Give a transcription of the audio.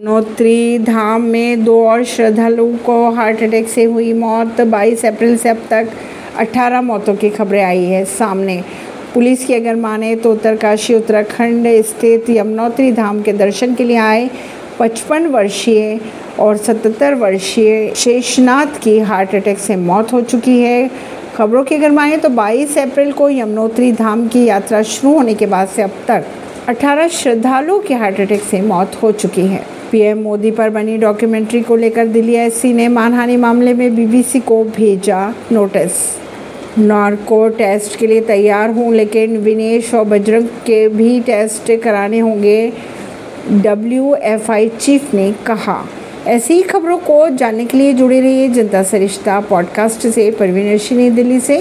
नोत्री धाम में दो और श्रद्धालुओं को हार्ट अटैक से हुई मौत। 22 अप्रैल से अब तक 18 मौतों की खबरें आई है सामने। पुलिस की अगर माने तो उत्तरकाशी, उत्तराखंड स्थित यमुनोत्री धाम के दर्शन के लिए आए 55 वर्षीय और 77 वर्षीय शेषनाथ की हार्ट अटैक से मौत हो चुकी है। खबरों की अगर माने तो 22 अप्रैल को यमुनोत्री धाम की यात्रा शुरू होने के बाद से अब तक 18 श्रद्धालुओं की हार्ट अटैक से मौत हो चुकी है। पीएम मोदी पर बनी डॉक्यूमेंट्री को लेकर दिल्ली एससी ने मानहानि मामले में बीबीसी को भेजा नोटिस। नार्को टेस्ट के लिए तैयार हूँ, लेकिन विनेश और बजरंग के भी टेस्ट कराने होंगे, डब्ल्यूएफआई चीफ ने कहा। ऐसी ही खबरों को जानने के लिए जुड़े रहिए जनता सरिश्ता पॉडकास्ट से। परवीन ऋषि दिल्ली से।